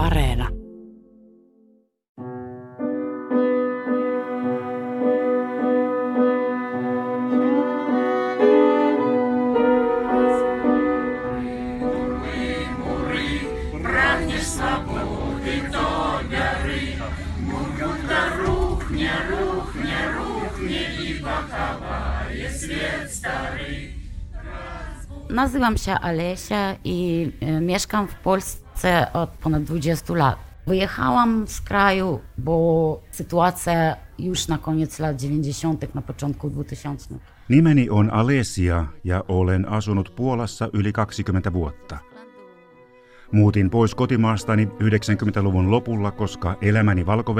Areena. Nazywam się Alesia i e, mieszkam w Polsce od ponad 20 lat. Wyjechałam z kraju, bo sytuacja już na koniec lat 90., na początku 2000. Nimeni on Alesia ja olen asunut Puolassa yli 20 vuotta. Muutin pois kotimaastani 90-luvun lopulla, koska elämäni valko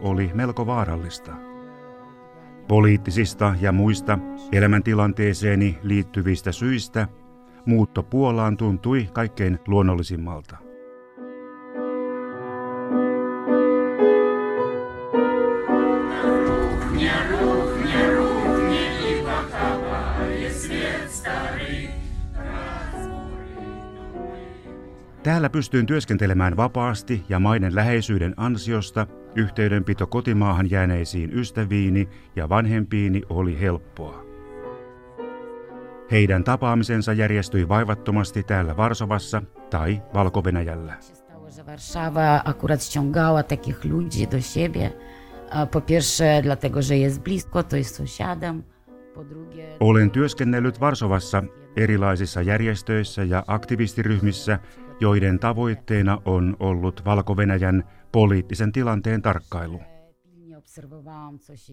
oli melko vaarallista. Poliittisista ja muista elämäntilanteeseeni liittyvistä syistä muutto Puolaan tuntui kaikkein luonnollisimmalta. Täällä pystyin työskentelemään vapaasti ja maiden läheisyyden ansiosta yhteydenpito kotimaahan jääneisiin ystäviini ja vanhempiini oli helppoa. Heidän tapaamisensa järjestyi vaivattomasti täällä Varsovassa tai Valko-Venäjällä. Warszawa akurat ściągała takich ludzi do siebie. Po pierwsze dlatego, że jest blisko, to jest sąsiadem. Olen työskennellyt Varsovassa erilaisissa järjestöissä ja aktivistiryhmissä, joiden tavoitteena on ollut Valko-Venäjän poliittisen tilanteen tarkkailu.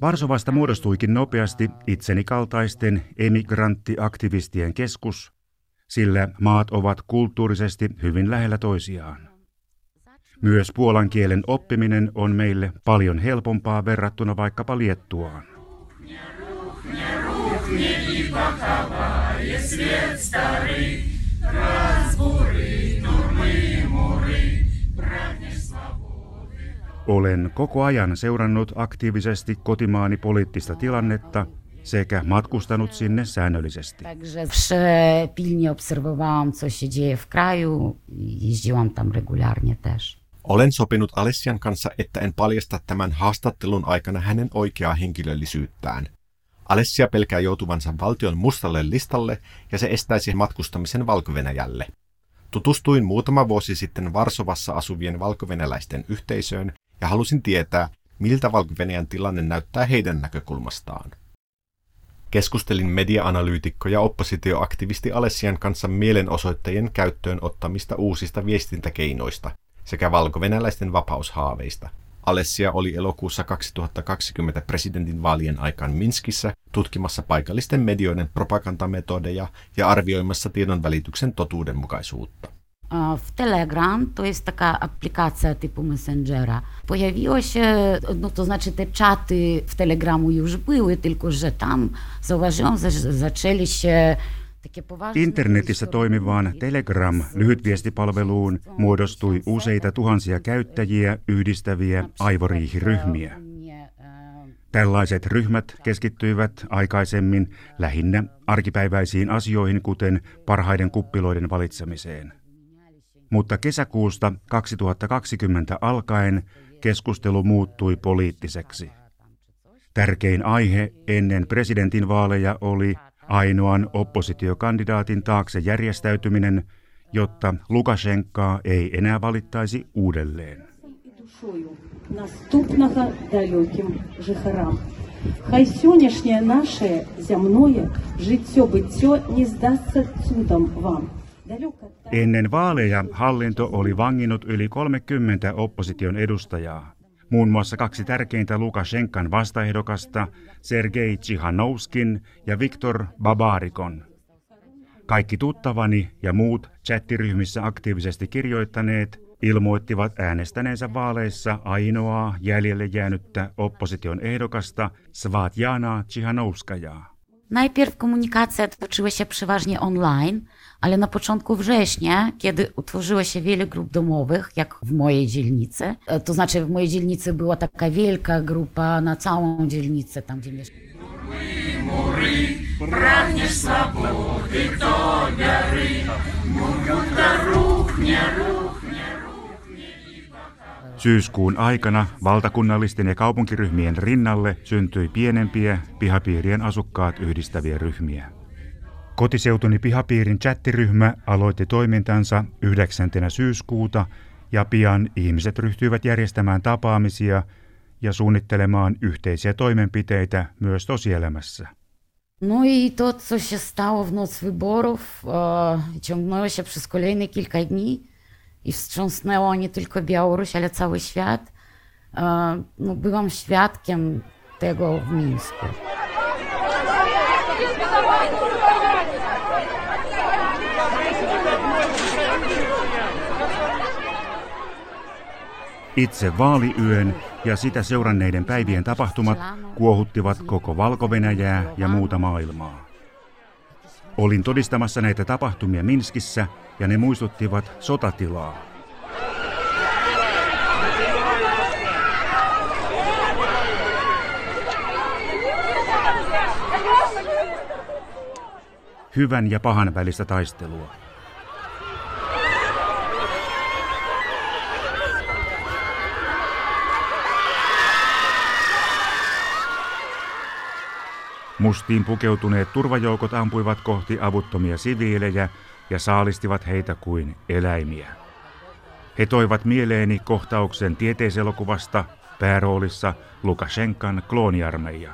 Varsovasta muodostuikin nopeasti itseni kaltaisten emigranttiaktivistien keskus, sillä maat ovat kulttuurisesti hyvin lähellä toisiaan. Myös puolan kielen oppiminen on meille paljon helpompaa verrattuna vaikkapa Liettuaan. Olen koko ajan seurannut aktiivisesti kotimaani poliittista tilannetta sekä matkustanut sinne säännöllisesti. Olen sopinut Alessian kanssa, että en paljasta tämän haastattelun aikana hänen oikeaa henkilöllisyyttään. Alessia pelkää joutuvansa valtion mustalle listalle ja se estäisi matkustamisen valko. Tutustuin muutama vuosi sitten Varsovassa asuvien valkovenäläisten yhteisöön ja halusin tietää, miltä valko tilanne näyttää heidän näkökulmastaan. Keskustelin media-analyytikko ja oppositioaktivisti Alessian kanssa mielenosoittajien käyttöön ottamista uusista viestintäkeinoista sekä valko-venäläisten vapaushaaveista. Alessia oli elokuussa 2020 presidentin vaalien aikaan Minskissä tutkimassa paikallisten medioiden propagandametodeja ja arvioimassa tiedonvälityksen totuudenmukaisuutta. W Telegram, to jest taka aplikacja typu Messengera. Pojawiło się, no to znaczy te czaty w Telegramu już były, tylko że tam zauważyłam, że zaczęli się Internetissä toimivaan Telegram-lyhytviestipalveluun muodostui useita tuhansia käyttäjiä yhdistäviä aivoriihiryhmiä. Tällaiset ryhmät keskittyivät aikaisemmin lähinnä arkipäiväisiin asioihin, kuten parhaiden kuppiloiden valitsemiseen mutta kesäkuusta 2020 alkaen keskustelu muuttui poliittiseksi. Tärkein aihe ennen presidentinvaaleja oli ainoan oppositiokandidaatin taakse järjestäytyminen, jotta Lukashenkaa ei enää valittaisi uudelleen. Хай сённяшняе наше зямное жыццё-быццё не здасться цудам вам – Ennen vaaleja hallinto oli vanginnut yli 30 opposition edustajaa, muun muassa kaksi tärkeintä Lukashenkan vastaehdokasta, Sergei Tsihanovskin ja Viktor Babarikon. Kaikki tuttavani ja muut chattiryhmissä aktiivisesti kirjoittaneet ilmoittivat äänestäneensä vaaleissa ainoaa jäljelle jäänyttä opposition ehdokasta Svatjana Tsihanovskajaa. Najpierw komunikacja toczyła się przeważnie online, ale na początku września, kiedy utworzyło się wiele grup domowych, jak w mojej dzielnicy, e, to znaczy w mojej dzielnicy była taka wielka grupa na całą dzielnicę, tam gdzie mieszkam. Pragniesz swobody, to ruchnie, ruchnie, ruchnie Syyskuun aikana valtakunnallisten ja kaupunkiryhmien rinnalle syntyi pienempiä pihapiirien asukkaat yhdistäviä ryhmiä. Kotiseutuni pihapiirin chattiryhmä aloitti toimintansa 9. syyskuuta ja pian ihmiset ryhtyivät järjestämään tapaamisia ja suunnittelemaan yhteisiä toimenpiteitä myös tosielämässä. No i to, co się stało w noc wyborów, e, ciągnęło się przez i wstrząsnęło nie tylko Białoruś, ale cały świat. No, byłam świadkiem tego w Mińsku. Itse vaaliyön ja sitä seuranneiden päivien tapahtumat kuohuttivat koko valko ja muuta maailmaa. Olin todistamassa näitä tapahtumia Minskissä ja ne muistuttivat sotatilaa. Hyvän ja pahan välistä taistelua. Mustiin pukeutuneet turvajoukot ampuivat kohti avuttomia siviilejä ja saalistivat heitä kuin eläimiä. He toivat mieleeni kohtauksen tieteiselokuvasta pääroolissa Lukashenkan klooniarmeija.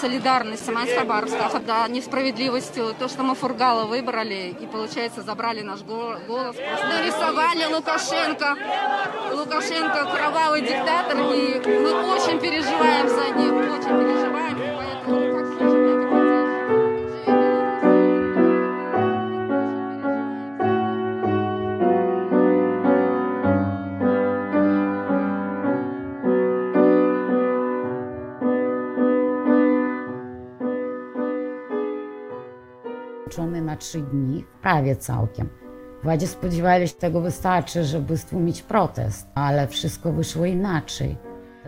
солидарность сама из Хабаровска, да, несправедливостью, то, что мы Фургала выбрали и, получается, забрали наш голос, нарисовали Лукашенко, Лукашенко кровавый диктатор, и мы очень переживаем за них, очень переживаем, поэтому na trzy dni, prawie całkiem. Władze spodziewali się tego wystarczy, żeby stłumić protest, ale wszystko wyszło inaczej.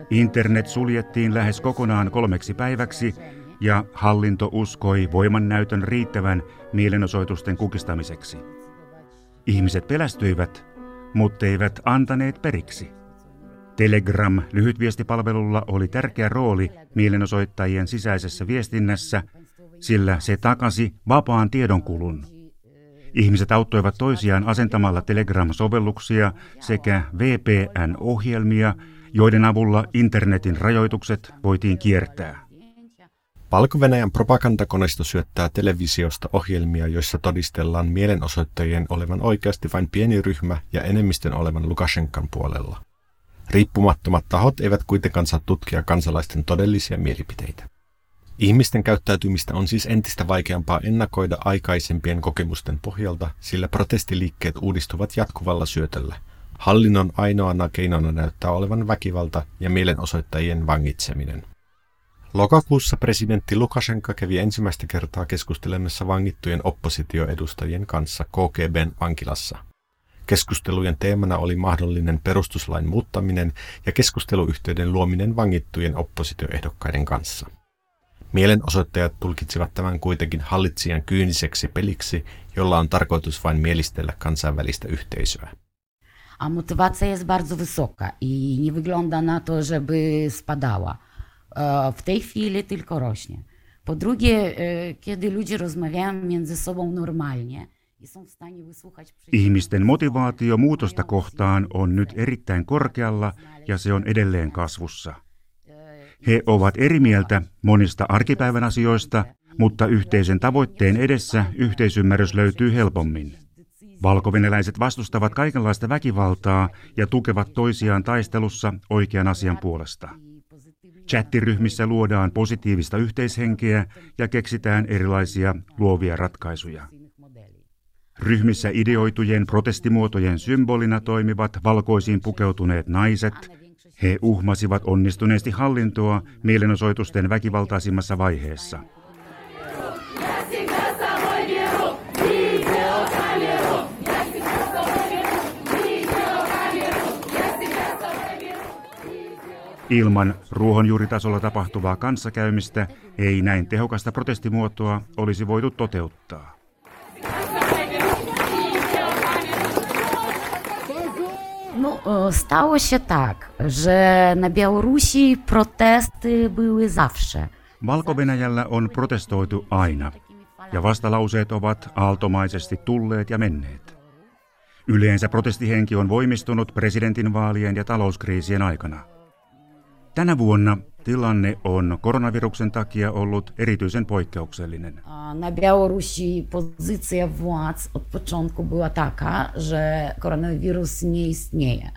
Internet suljettiin lähes kokonaan kolmeksi päiväksi ja hallinto uskoi voimannäytön riittävän mielenosoitusten kukistamiseksi. Ihmiset pelästyivät, mutta eivät antaneet periksi. Telegram lyhytviestipalvelulla oli tärkeä rooli mielenosoittajien sisäisessä viestinnässä – sillä se takasi vapaan tiedonkulun. Ihmiset auttoivat toisiaan asentamalla Telegram-sovelluksia sekä VPN-ohjelmia, joiden avulla internetin rajoitukset voitiin kiertää. Valko-Venäjän propagandakoneisto syöttää televisiosta ohjelmia, joissa todistellaan mielenosoittajien olevan oikeasti vain pieni ryhmä ja enemmistön olevan Lukashenkan puolella. Riippumattomat tahot eivät kuitenkaan saa tutkia kansalaisten todellisia mielipiteitä. Ihmisten käyttäytymistä on siis entistä vaikeampaa ennakoida aikaisempien kokemusten pohjalta, sillä protestiliikkeet uudistuvat jatkuvalla syötöllä. Hallinnon ainoana keinona näyttää olevan väkivalta ja mielenosoittajien vangitseminen. Lokakuussa presidentti Lukashenka kävi ensimmäistä kertaa keskustelemassa vangittujen oppositioedustajien kanssa KGBn vankilassa. Keskustelujen teemana oli mahdollinen perustuslain muuttaminen ja keskusteluyhteyden luominen vangittujen oppositioehdokkaiden kanssa. Mielenosoittajat tulkitsivat tämän kuitenkin hallitsijan kyyniseksi peliksi, jolla on tarkoitus vain mielistellä kansainvälistä yhteisöä. A motywacja jest bardzo wysoka i nie wygląda na to, żeby spadała. E, w tej chwili tylko rośnie. Po drugie, e, kiedy ludzie rozmawiają między sobą normalnie, Ihmisten motivaatio muutosta kohtaan on nyt erittäin korkealla ja se on edelleen kasvussa. He ovat eri mieltä monista arkipäivän asioista, mutta yhteisen tavoitteen edessä yhteisymmärrys löytyy helpommin. Valkovenäläiset vastustavat kaikenlaista väkivaltaa ja tukevat toisiaan taistelussa oikean asian puolesta. Chattiryhmissä luodaan positiivista yhteishenkeä ja keksitään erilaisia luovia ratkaisuja. Ryhmissä ideoitujen protestimuotojen symbolina toimivat valkoisiin pukeutuneet naiset – he uhmasivat onnistuneesti hallintoa mielenosoitusten väkivaltaisimmassa vaiheessa. Ilman ruohonjuuritasolla tapahtuvaa kanssakäymistä ei näin tehokasta protestimuotoa olisi voitu toteuttaa. No, stało się tak, że na Białorusi protesty były zawsze. valko on protestoitu aina, ja vastalauseet ovat aaltomaisesti tulleet ja menneet. Yleensä protestihenki on voimistunut presidentinvaalien ja talouskriisien aikana. Tänä vuonna tilanne on koronaviruksen takia ollut erityisen poikkeuksellinen. Na Białorusi pozycja władz od początku była taka, że koronawirus nie istnieje.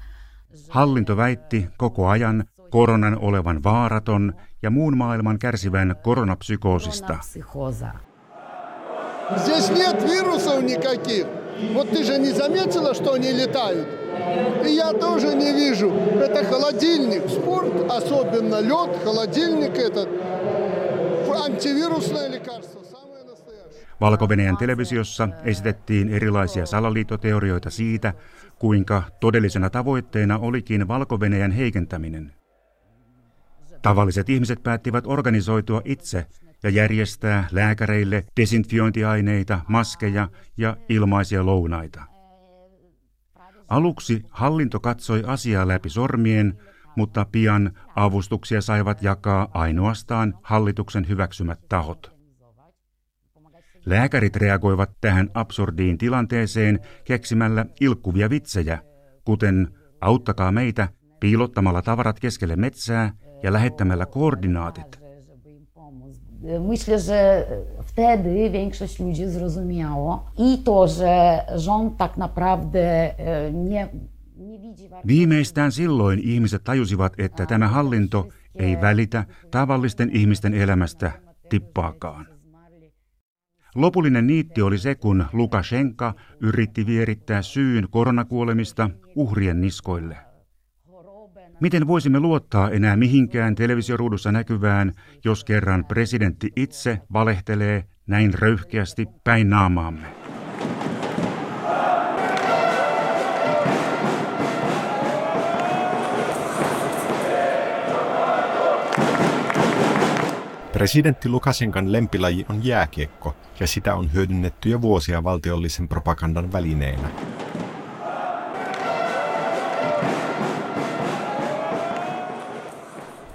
Hallinto väitti koko ajan koronan olevan vaaraton ja muun maailman kärsivän koronapsykoosista. Здесь нет вирусов никаких. Вот ты же не заметила, что они летают? И я тоже не вижу. Это холодильник. Спорт, особенно лед, холодильник этот. Антивирусное лекарство. valko televisiossa esitettiin erilaisia salaliittoteorioita siitä, kuinka todellisena tavoitteena olikin valko heikentäminen. Tavalliset ihmiset päättivät organisoitua itse ja järjestää lääkäreille desinfiointiaineita, maskeja ja ilmaisia lounaita. Aluksi hallinto katsoi asiaa läpi sormien, mutta pian avustuksia saivat jakaa ainoastaan hallituksen hyväksymät tahot. Lääkärit reagoivat tähän absurdiin tilanteeseen keksimällä ilkkuvia vitsejä, kuten auttakaa meitä piilottamalla tavarat keskelle metsää ja lähettämällä koordinaatit. Myślę, że wtedy większość ludzi zrozumiało i to, że rząd tak naprawdę e, nie, Viimeistään silloin ihmiset tajusivat, että tämä hallinto ei välitä tavallisten ihmisten elämästä tippaakaan. Lopullinen niitti oli se, kun Lukashenka yritti vierittää syyn koronakuolemista uhrien niskoille. Miten voisimme luottaa enää mihinkään televisioruudussa näkyvään, jos kerran presidentti itse valehtelee näin röyhkeästi päin naamaamme? Presidentti Lukasenkan lempilaji on jääkiekko, ja sitä on hyödynnetty jo vuosia valtiollisen propagandan välineenä.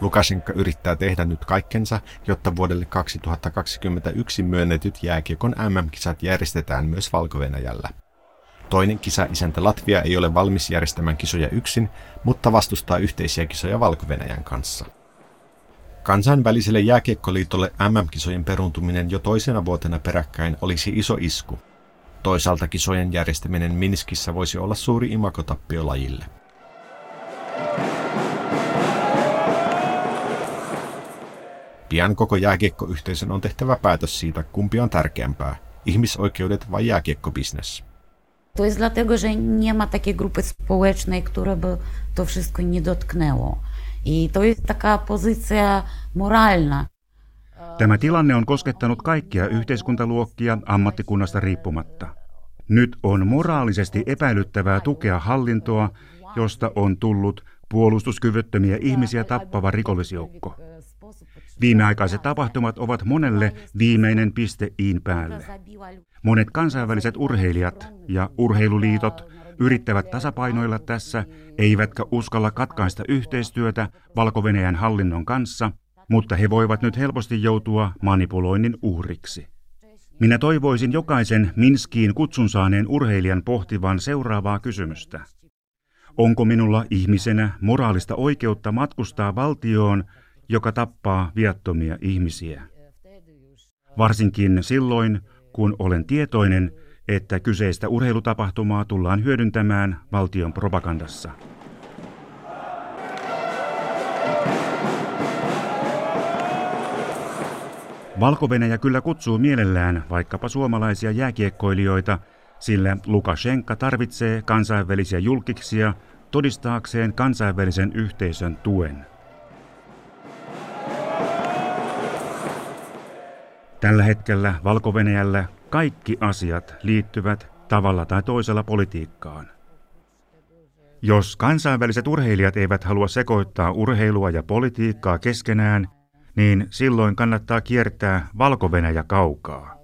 Lukashenka yrittää tehdä nyt kaikkensa, jotta vuodelle 2021 myönnetyt jääkiekon MM-kisat järjestetään myös valko -Venäjällä. Toinen kisa isäntä Latvia ei ole valmis järjestämään kisoja yksin, mutta vastustaa yhteisiä kisoja valko kanssa. Kansainväliselle jääkiekkoliitolle MM-kisojen peruntuminen jo toisena vuotena peräkkäin olisi iso isku. Toisaalta kisojen järjestäminen Minskissä voisi olla suuri imakotappio lajille. Pian koko jääkiekkoyhteisön on tehtävä päätös siitä, kumpi on tärkeämpää, ihmisoikeudet vai jääkiekkobisnes. To jest dlatego, że nie ma takiej grupy społecznej, która by to wszystko nie dotknęło. I to jest taka pozycja moralna. Tämä tilanne on koskettanut kaikkia yhteiskuntaluokkia ammattikunnasta riippumatta. Nyt on moraalisesti epäilyttävää tukea hallintoa, josta on tullut puolustuskyvyttömiä ihmisiä tappava rikollisjoukko. Viimeaikaiset tapahtumat ovat monelle viimeinen piste iin päälle. Monet kansainväliset urheilijat ja urheiluliitot yrittävät tasapainoilla tässä, eivätkä uskalla katkaista yhteistyötä valko hallinnon kanssa, mutta he voivat nyt helposti joutua manipuloinnin uhriksi. Minä toivoisin jokaisen Minskiin kutsun saaneen urheilijan pohtivan seuraavaa kysymystä. Onko minulla ihmisenä moraalista oikeutta matkustaa valtioon, joka tappaa viattomia ihmisiä? Varsinkin silloin, kun olen tietoinen, että kyseistä urheilutapahtumaa tullaan hyödyntämään valtion propagandassa. valko kyllä kutsuu mielellään vaikkapa suomalaisia jääkiekkoilijoita, sillä Lukashenka tarvitsee kansainvälisiä julkiksia todistaakseen kansainvälisen yhteisön tuen. Tällä hetkellä valko kaikki asiat liittyvät tavalla tai toisella politiikkaan. Jos kansainväliset urheilijat eivät halua sekoittaa urheilua ja politiikkaa keskenään, niin silloin kannattaa kiertää valko kaukaa.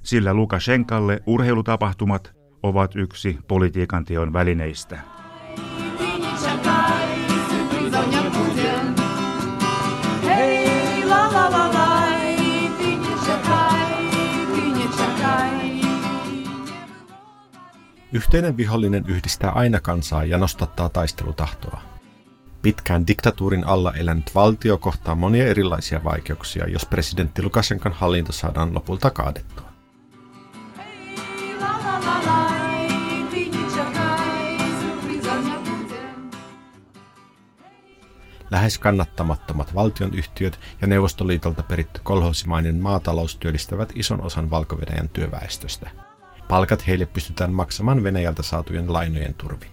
Sillä Lukashenkalle urheilutapahtumat ovat yksi politiikan teon välineistä. Yhteinen vihollinen yhdistää aina kansaa ja nostattaa taistelutahtoa. Pitkään diktatuurin alla elänyt valtio kohtaa monia erilaisia vaikeuksia, jos presidentti Lukashenkan hallinto saadaan lopulta kaadettua. Lähes kannattamattomat valtionyhtiöt ja Neuvostoliitolta peritty kolhosimainen maatalous työllistävät ison osan valko työväestöstä. Palkat heille pystytään maksamaan Venäjältä saatujen lainojen turvin.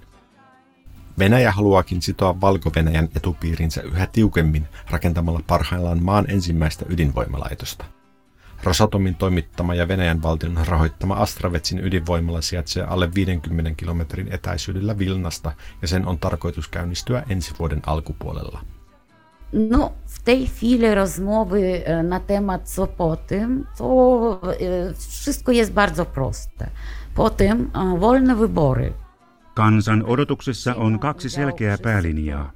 Venäjä haluaakin sitoa valko etupiirinsä yhä tiukemmin rakentamalla parhaillaan maan ensimmäistä ydinvoimalaitosta. Rosatomin toimittama ja Venäjän valtion rahoittama Astravetsin ydinvoimala sijaitsee alle 50 kilometrin etäisyydellä Vilnasta ja sen on tarkoitus käynnistyä ensi vuoden alkupuolella. No, w tej chwili rozmowy na temat co po tym, to wszystko jest bardzo proste. Po tym wolne wybory. Kansan odotuksissa on kaksi selkeää päälinjaa.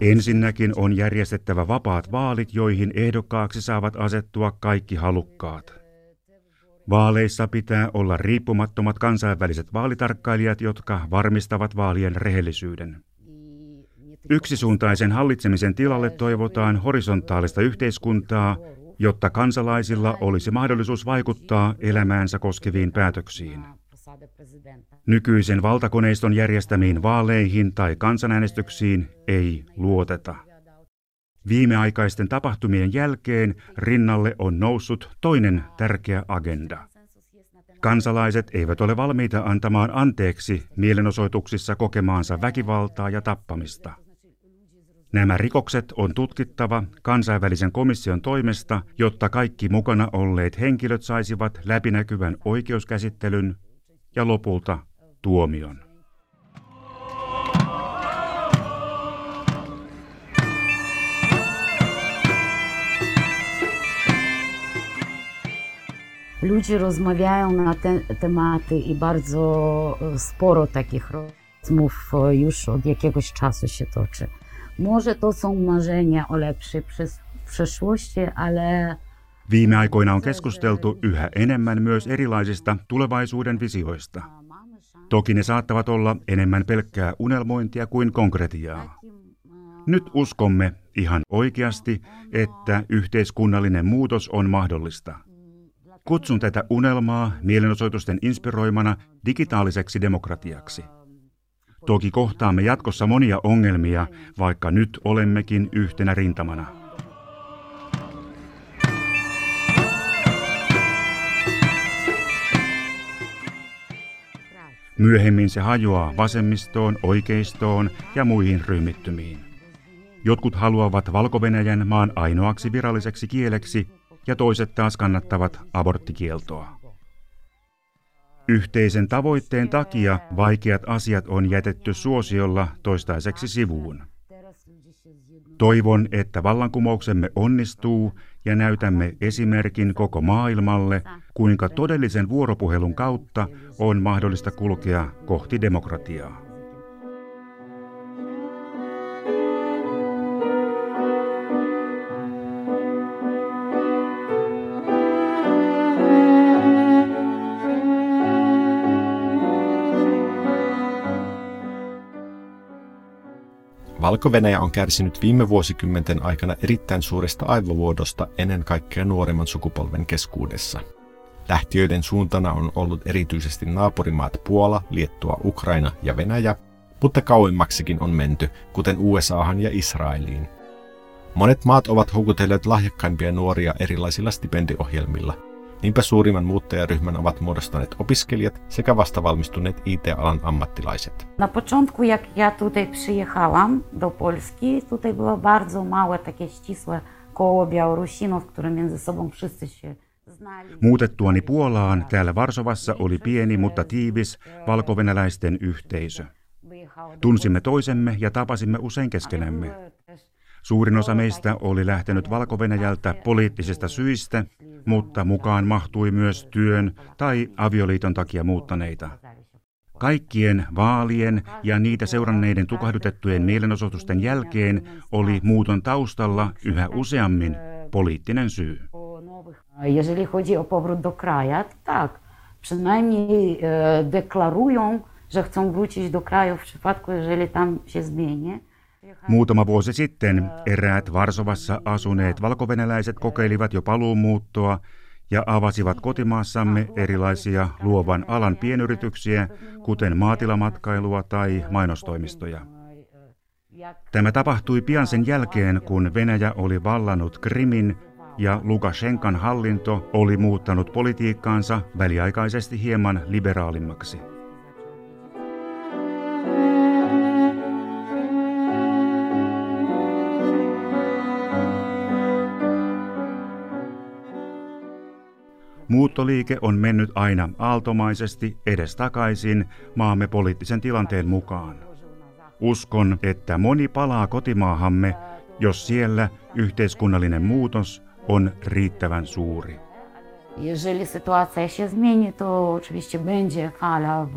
Ensinnäkin on järjestettävä vapaat vaalit, joihin ehdokkaaksi saavat asettua kaikki halukkaat. Vaaleissa pitää olla riippumattomat kansainväliset vaalitarkkailijat, jotka varmistavat vaalien rehellisyyden. Yksisuuntaisen hallitsemisen tilalle toivotaan horisontaalista yhteiskuntaa, jotta kansalaisilla olisi mahdollisuus vaikuttaa elämäänsä koskeviin päätöksiin. Nykyisen valtakoneiston järjestämiin vaaleihin tai kansanäänestyksiin ei luoteta. Viimeaikaisten tapahtumien jälkeen rinnalle on noussut toinen tärkeä agenda. Kansalaiset eivät ole valmiita antamaan anteeksi mielenosoituksissa kokemaansa väkivaltaa ja tappamista. Nämä rikokset on tutkittava kansainvälisen komission toimesta, jotta kaikki mukana olleet henkilöt saisivat läpinäkyvän oikeuskäsittelyn ja lopulta tuomion. Ludzie rozmawiają na te tematy i bardzo sporo takich rozmów już od jakiegoś czasu się toczy. Może to są marzenia o lepszej przeszłości, ale Viime aikoina on keskusteltu yhä enemmän myös erilaisista tulevaisuuden visioista. Toki ne saattavat olla enemmän pelkkää unelmointia kuin konkretiaa. Nyt uskomme ihan oikeasti, että yhteiskunnallinen muutos on mahdollista. Kutsun tätä unelmaa mielenosoitusten inspiroimana digitaaliseksi demokratiaksi. Toki kohtaamme jatkossa monia ongelmia, vaikka nyt olemmekin yhtenä rintamana. Myöhemmin se hajoaa vasemmistoon, oikeistoon ja muihin ryhmittymiin. Jotkut haluavat valko maan ainoaksi viralliseksi kieleksi ja toiset taas kannattavat aborttikieltoa. Yhteisen tavoitteen takia vaikeat asiat on jätetty suosiolla toistaiseksi sivuun. Toivon, että vallankumouksemme onnistuu ja näytämme esimerkin koko maailmalle, kuinka todellisen vuoropuhelun kautta on mahdollista kulkea kohti demokratiaa. Valko on kärsinyt viime vuosikymmenten aikana erittäin suuresta aivovuodosta ennen kaikkea nuoremman sukupolven keskuudessa. Lähtiöiden suuntana on ollut erityisesti naapurimaat Puola, Liettua, Ukraina ja Venäjä, mutta kauemmaksikin on menty, kuten USAhan ja Israeliin. Monet maat ovat houkutelleet lahjakkaimpia nuoria erilaisilla stipendiohjelmilla – Niinpä suurimman muuttajaryhmän ovat muodostaneet opiskelijat sekä vastavalmistuneet IT-alan ammattilaiset. Na początku, jak ja tutaj przyjechałam do Polski, tutaj było bardzo małe takie ścisłe koło Białorusinów, które między sobą wszyscy się znali. Muutettuani Puolaan täällä Varsovassa oli pieni, mutta tiivis valkovenäläisten yhteisö. Tunsimme toisemme ja tapasimme usein keskenämme. Suurin osa meistä oli lähtenyt valko poliittisista syistä, mutta mukaan mahtui myös työn tai avioliiton takia muuttaneita. Kaikkien vaalien ja niitä seuranneiden tukahdutettujen mielenosoitusten jälkeen oli muuton taustalla yhä useammin poliittinen syy. Zmieni. Muutama vuosi sitten eräät Varsovassa asuneet valkovenäläiset kokeilivat jo paluumuuttoa ja avasivat kotimaassamme erilaisia luovan alan pienyrityksiä, kuten maatilamatkailua tai mainostoimistoja. Tämä tapahtui pian sen jälkeen, kun Venäjä oli vallannut Krimin ja Lukashenkan hallinto oli muuttanut politiikkaansa väliaikaisesti hieman liberaalimmaksi. Muuttoliike on mennyt aina aaltomaisesti edestakaisin maamme poliittisen tilanteen mukaan. Uskon, että moni palaa kotimaahamme, jos siellä yhteiskunnallinen muutos on riittävän suuri. Jeżeli sytuacja się zmieni, to oczywiście będzie fala.